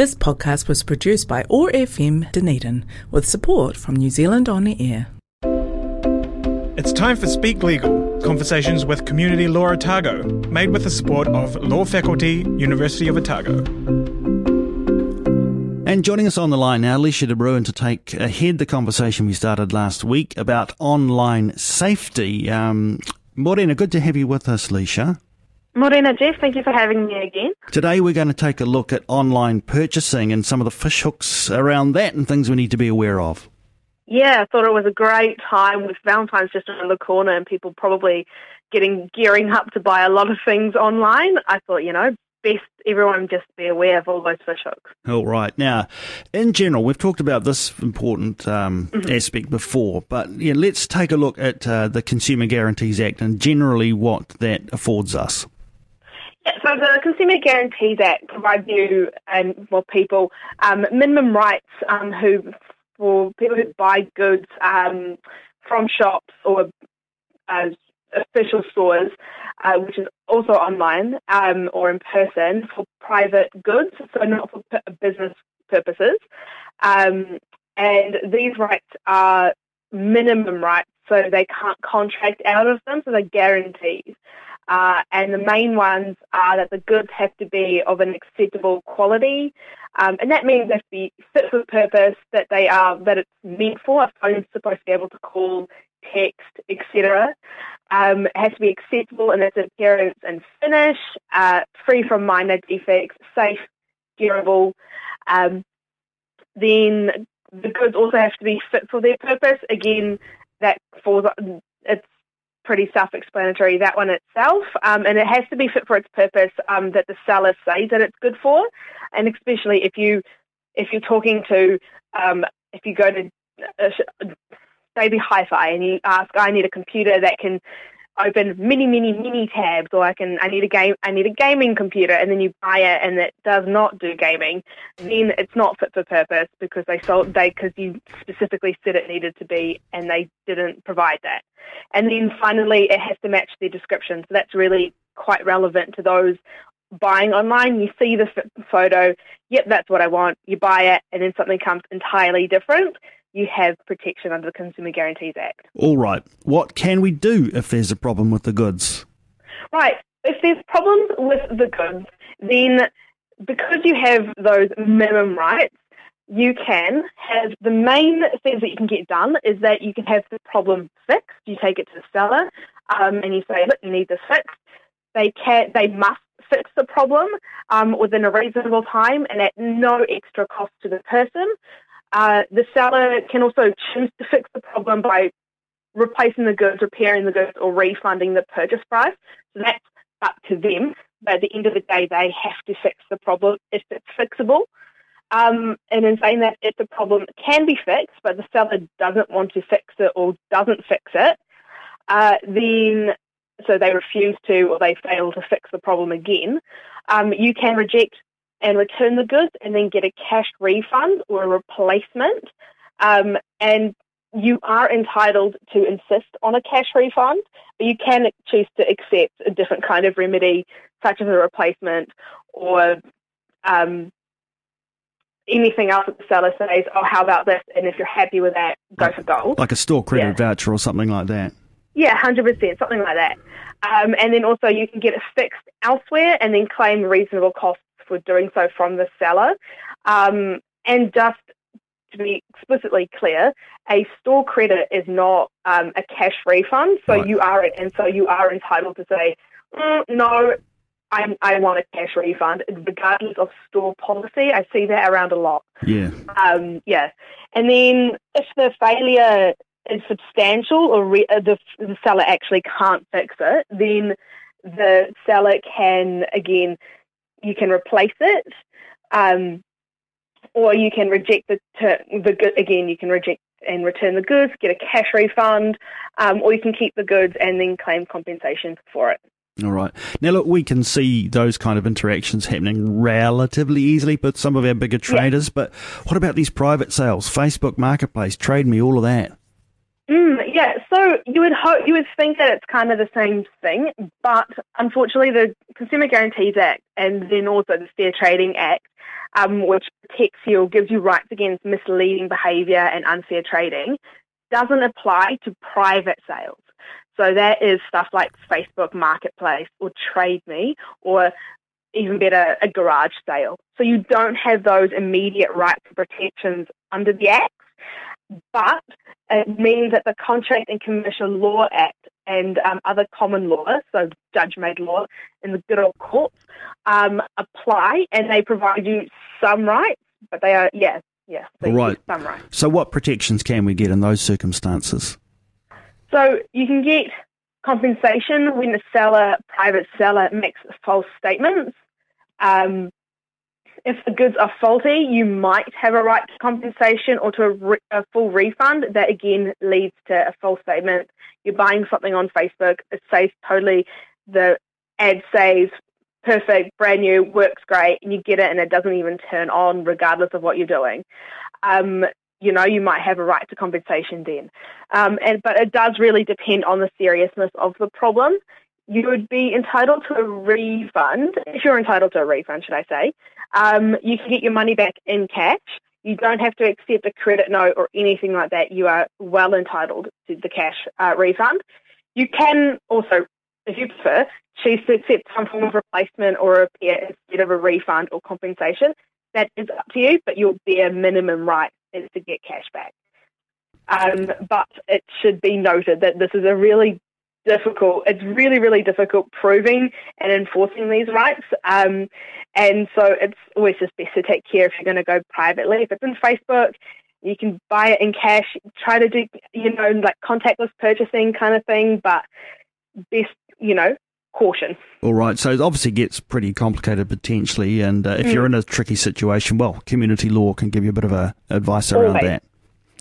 This podcast was produced by OAR FM Dunedin with support from New Zealand On Air. It's time for Speak Legal, conversations with community law Otago, made with the support of Law Faculty, University of Otago. And joining us on the line now, Alicia de Bruin, to take ahead the conversation we started last week about online safety. Um, Morena, good to have you with us, Alicia. Morena, Jeff, thank you for having me again. Today we're going to take a look at online purchasing and some of the fishhooks around that and things we need to be aware of. Yeah, I thought it was a great time with Valentine's just around the corner and people probably getting gearing up to buy a lot of things online. I thought, you know, best everyone just be aware of all those fishhooks. All right. Now, in general, we've talked about this important um, mm-hmm. aspect before, but yeah, let's take a look at uh, the Consumer Guarantees Act and generally what that affords us. So the Consumer Guarantees Act provides you and well people um, minimum rights um, who for people who buy goods um, from shops or as official stores, uh, which is also online um, or in person for private goods, so not for business purposes. Um, and these rights are minimum rights, so they can't contract out of them, so they're guarantees. Uh, and the main ones are that the goods have to be of an acceptable quality, um, and that means they have to be fit for purpose, that they are that it's meant for. A phone's supposed to be able to call, text, etc. Um, it has to be acceptable in its appearance and finish, uh, free from minor defects, safe, durable. Um, then the goods also have to be fit for their purpose. Again, that falls. It's pretty self-explanatory, that one itself, um, and it has to be fit for its purpose um, that the seller says that it's good for, and especially if you if you're talking to um, if you go to uh, maybe hi-fi and you ask, I need a computer that can open many, many, many tabs, or I can I need a game I need a gaming computer, and then you buy it and it does not do gaming, then it's not fit for purpose because they sold they because you specifically said it needed to be, and they didn't provide that. And then finally, it has to match the description, so that's really quite relevant to those buying online. You see the photo, yep, that's what I want. You buy it, and then something comes entirely different you have protection under the Consumer Guarantees Act. All right. What can we do if there's a problem with the goods? Right. If there's problems with the goods, then because you have those minimum rights, you can have the main things that you can get done is that you can have the problem fixed. You take it to the seller um, and you say, look, you need this fixed. They can, they must fix the problem um, within a reasonable time and at no extra cost to the person. Uh, the seller can also choose to fix the problem by replacing the goods, repairing the goods, or refunding the purchase price. So that's up to them. But at the end of the day, they have to fix the problem if it's fixable. Um, and in saying that, if the problem can be fixed, but the seller doesn't want to fix it or doesn't fix it, uh, then so they refuse to or they fail to fix the problem again, um, you can reject and return the goods and then get a cash refund or a replacement. Um, and you are entitled to insist on a cash refund, but you can choose to accept a different kind of remedy, such as a replacement or um, anything else that the seller says, oh, how about this? And if you're happy with that, go for gold. Like a store credit yeah. voucher or something like that. Yeah, 100%, something like that. Um, and then also you can get it fixed elsewhere and then claim reasonable costs for doing so from the seller. Um, and just to be explicitly clear, a store credit is not um, a cash refund. So right. you are, and so you are entitled to say, mm, no, I, I, want a cash refund, regardless of store policy. I see that around a lot. Yeah. Um, yeah. And then if the failure is substantial or re- uh, the, the seller actually can't fix it, then the seller can again you can replace it, um, or you can reject the the good again. You can reject and return the goods, get a cash refund, um, or you can keep the goods and then claim compensation for it. All right. Now, look, we can see those kind of interactions happening relatively easily with some of our bigger traders, yeah. but what about these private sales, Facebook Marketplace, Trade Me, all of that? Mm, yeah, so you would hope you would think that it's kind of the same thing, but unfortunately, the Consumer Guarantees Act and then also the Fair Trading Act um, which protects you or gives you rights against misleading behaviour and unfair trading, doesn't apply to private sales. So that is stuff like Facebook Marketplace or Trade Me or even better, a garage sale. So you don't have those immediate rights and protections under the Act, but it means that the Contract and Commercial Law Act and um, other common law, so judge-made law in the good old courts, um, apply and they provide you some rights, but they are, yeah, yeah, so right. some rights. So what protections can we get in those circumstances? So you can get compensation when the seller, private seller, makes false statements. Um, if the goods are faulty, you might have a right to compensation or to a, re- a, full refund. That again leads to a false statement. You're buying something on Facebook, it says totally, the ad says perfect, brand new, works great, and you get it and it doesn't even turn on regardless of what you're doing. Um, you know, you might have a right to compensation then. Um, and, but it does really depend on the seriousness of the problem. You would be entitled to a refund, if you're entitled to a refund, should I say. Um, you can get your money back in cash. You don't have to accept a credit note or anything like that. You are well entitled to the cash uh, refund. You can also, if you prefer, choose to accept some form of replacement or repair instead of a refund or compensation. That is up to you, but your bare minimum right is to get cash back. Um, but it should be noted that this is a really difficult. It's really, really difficult proving and enforcing these rights. Um, and so it's always just best to take care if you're going to go privately. If it's in Facebook, you can buy it in cash. Try to do, you know, like contactless purchasing kind of thing, but best, you know, caution. All right. So it obviously gets pretty complicated potentially. And uh, if mm. you're in a tricky situation, well, community law can give you a bit of a advice around Always. that.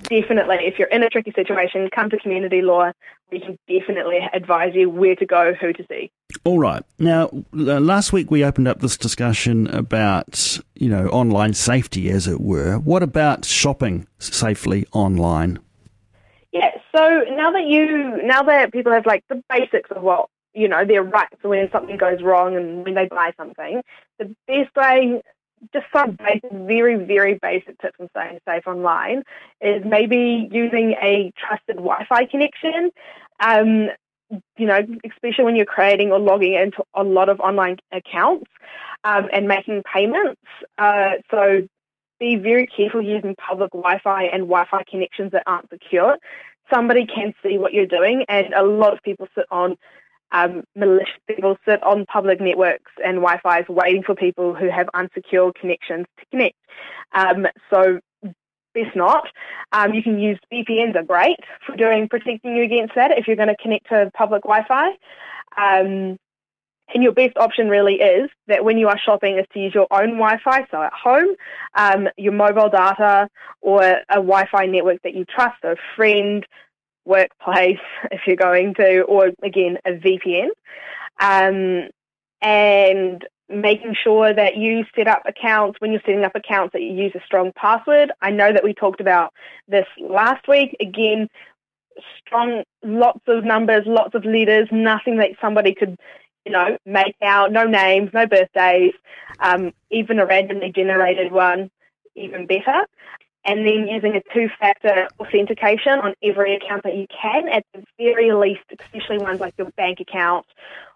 Definitely. If you're in a tricky situation, come to community law. We can definitely advise you where to go, who to see. All right. Now, uh, last week we opened up this discussion about, you know, online safety, as it were. What about shopping safely online? Yeah. So now that you, now that people have like the basics of what you know, their rights when something goes wrong and when they buy something. The best way, just some basic, very, very basic tips on staying safe online is maybe using a trusted Wi-Fi connection. Um, you know, especially when you're creating or logging into a lot of online accounts um, and making payments. Uh, so be very careful using public Wi-Fi and Wi-Fi connections that aren't secure. Somebody can see what you're doing, and a lot of people sit on um, malicious people sit on public networks and Wi-Fi waiting for people who have unsecured connections to connect. Um, so best not. Um, you can use VPNs are great for doing protecting you against that if you're going to connect to public Wi-Fi. Um, and your best option really is that when you are shopping is to use your own Wi-Fi, so at home, um, your mobile data or a Wi-Fi network that you trust, a friend, workplace if you're going to, or again, a VPN. Um, and making sure that you set up accounts when you're setting up accounts that you use a strong password. I know that we talked about this last week. Again, strong, lots of numbers, lots of letters, nothing that somebody could, you know, make out. No names, no birthdays, um, even a randomly generated one, even better and then using a two-factor authentication on every account that you can at the very least, especially ones like your bank account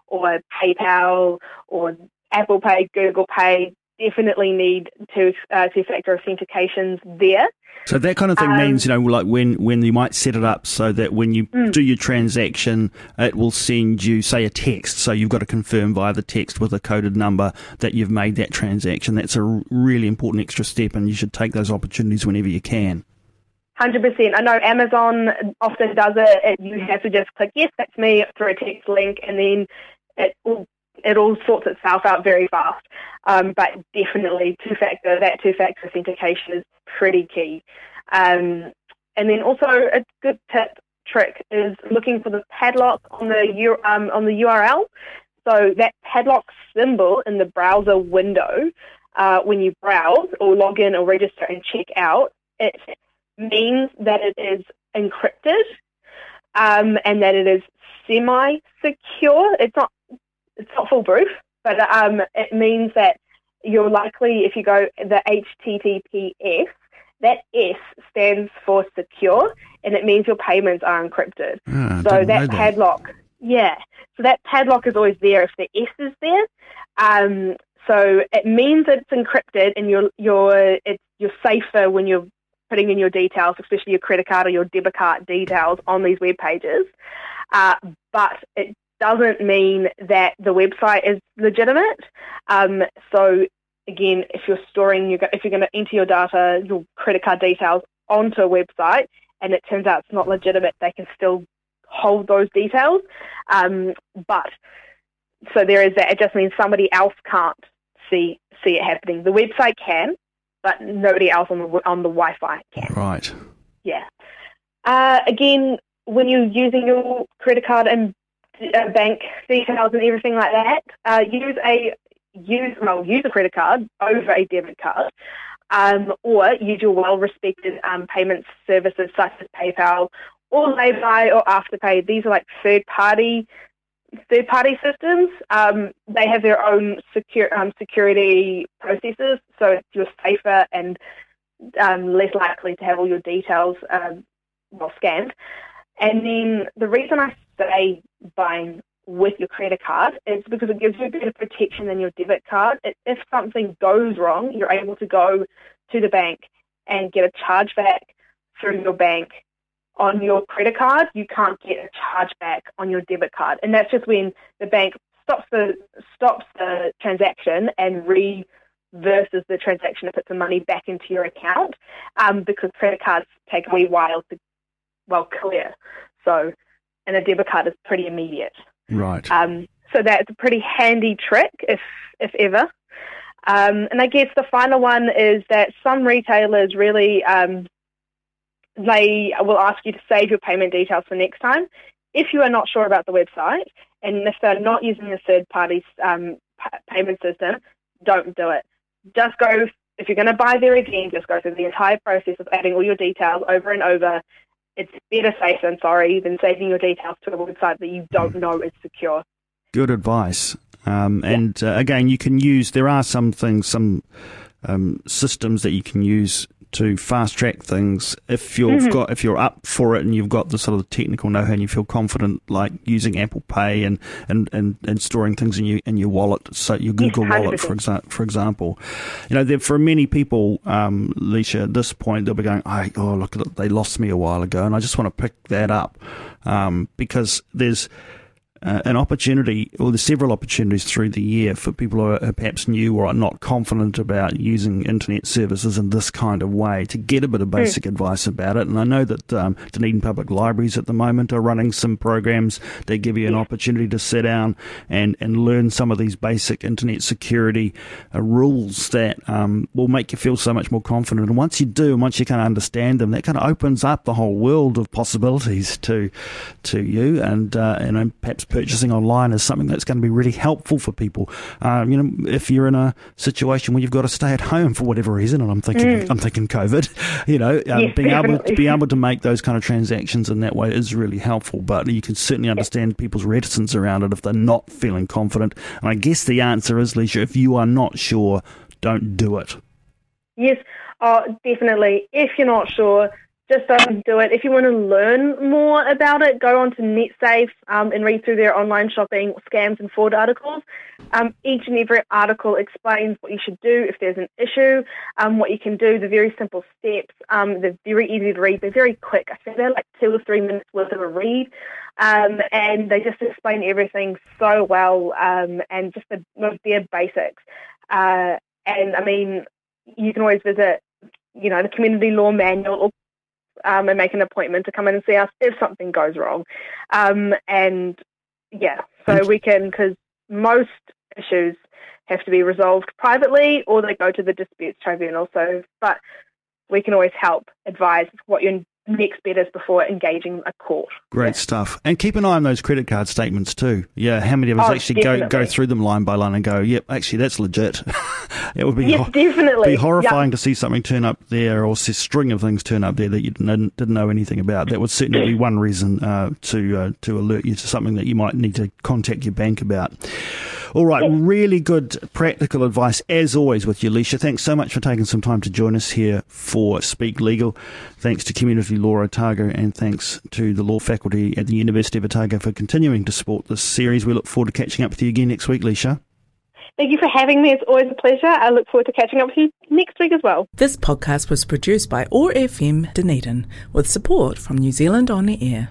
or PayPal or Apple Pay, Google Pay, definitely need to uh, two-factor authentications there. So that kind of thing um, means, you know, like when, when you might set it up so that when you mm. do your transaction, it will send you, say, a text. So you've got to confirm via the text with a coded number that you've made that transaction. That's a really important extra step, and you should take those opportunities whenever you can. Hundred percent. I know Amazon often does it. You have to just click yes, that's me through a text link, and then it will it all sorts itself out very fast. Um, but definitely two factor that two factor authentication is pretty key. Um, and then also a good tip trick is looking for the padlock on the um, on the URL. So that padlock symbol in the browser window, uh, when you browse or log in or register and check out, it means that it is encrypted um, and that it is semi-secure. It's not it's not foolproof, but um, it means that you're likely, if you go the HTTPS, that S stands for secure, and it means your payments are encrypted. Ah, so that that. padlock, yeah, so that padlock is always there if the S is there. Um, so it means it's encrypted, and you're you're it's you're safer when you're putting in your details, especially your credit card or your debit card details on these web pages. Uh, but it doesn't mean that the website is legitimate. Um, so again, if you're storing, your, if you're going to enter your data, your credit card details onto a website, and it turns out it's not legitimate, they can still hold those details. Um, but so there is that. It just means somebody else can't see see it happening. The website can, but nobody else on the on the Wi-Fi can. Right. Yeah. Uh, again, when you're using your credit card and bank details and everything like that, uh, use a use well use a credit card over a debit card, um, or use your well-respected um, payment services such as PayPal or Laybuy or Afterpay. These are like third-party third-party systems. Um, they have their own secure um, security processes, so you're safer and um, less likely to have all your details um, well scanned. And then the reason I say buying with your credit card is because it gives you a better protection than your debit card. It, if something goes wrong, you're able to go to the bank and get a chargeback through your bank on your credit card. You can't get a chargeback on your debit card, and that's just when the bank stops the stops the transaction and re versus the transaction to put the money back into your account um, because credit cards take a wee while to well clear. So, and a debit card is pretty immediate. Right. Um, so that's a pretty handy trick, if if ever. Um, and I guess the final one is that some retailers really um, they will ask you to save your payment details for next time. If you are not sure about the website and if they're not using a third party um, p- payment system, don't do it. Just go if you're going to buy there again. Just go through the entire process of adding all your details over and over it's better safe than sorry than saving your details to a website that you don't know is secure. Good advice. Um, and uh, again, you can use. There are some things, some um, systems that you can use to fast track things if you've Mm-hmm. got if you're up for it and you've got the sort of technical know-how and you feel confident like using Apple Pay and and, and, and storing things in your in your wallet so your Google wallet for 100%. exa- for example you know there, for many people um Leisha at this point they'll be going oh, oh look they lost me a while ago and I just want to pick that up um, because there's uh, an opportunity, or there's several opportunities through the year for people who are perhaps new or are not confident about using internet services in this kind of way to get a bit of basic advice about it. And I know that um, Dunedin Public Libraries at the moment are running some programs that give you an opportunity to sit down and, and learn some of these basic internet security uh, rules that um, will make you feel so much more confident. And once you do, and once you kind of understand them, that kind of opens up the whole world of possibilities to to you. And uh, and um, perhaps purchasing online is something that's going to be really helpful for people. Um, you know, if you're in a situation where you've got to stay at home for whatever reason, and I'm thinking I'm thinking COVID, you know, um, Yes, being able to be able to make those kind of transactions in that way is really helpful. But you can certainly understand people's reticence around it if they're not feeling confident. And I guess the answer is, Leisha, if you are not sure, don't do it. Yes, oh, definitely. If you're not sure, just don't do it. If you want to learn more about it, go on to NetSafe um, and read through their online shopping scams and fraud articles. Um, each and every article explains what you should do if there's an issue, um, what you can do, the very simple steps. Um, they're very easy to read. They're very quick. I think they're like two or three minutes worth of a read. Um, and they just explain everything so well um, and just the most bare basics. Uh, and I mean, you can always visit, you know, the community law manual or um, and make an appointment to come in and see us if something goes wrong. Um, and yeah, so we can because most issues have to be resolved privately or they go to the disputes tribunal. So, but we can always help advise what your next bet is before engaging a court. Great stuff. And keep an eye on those credit card statements too. Yeah, how many of us Oh, actually go, go through them line by line and go, yep, actually that's legit. it would be Yes, ho- definitely. be horrifying to see something turn up there or a string of things turn up there that you didn't, didn't know anything about. That would certainly be one reason uh, to uh, to alert you to something that you might need to contact your bank about. All right, really good practical advice as always with you, Leisha. Thanks so much for taking some time to join us here for Speak Legal. Thanks to Community Law Otago and thanks to the law faculty at the University of Otago for continuing to support this series. We look forward to catching up with you again next week, Leisha. Thank you for having me. It's always a pleasure. I look forward to catching up with you next week as well. This podcast was produced by OAR FM Dunedin with support from New Zealand On the Air.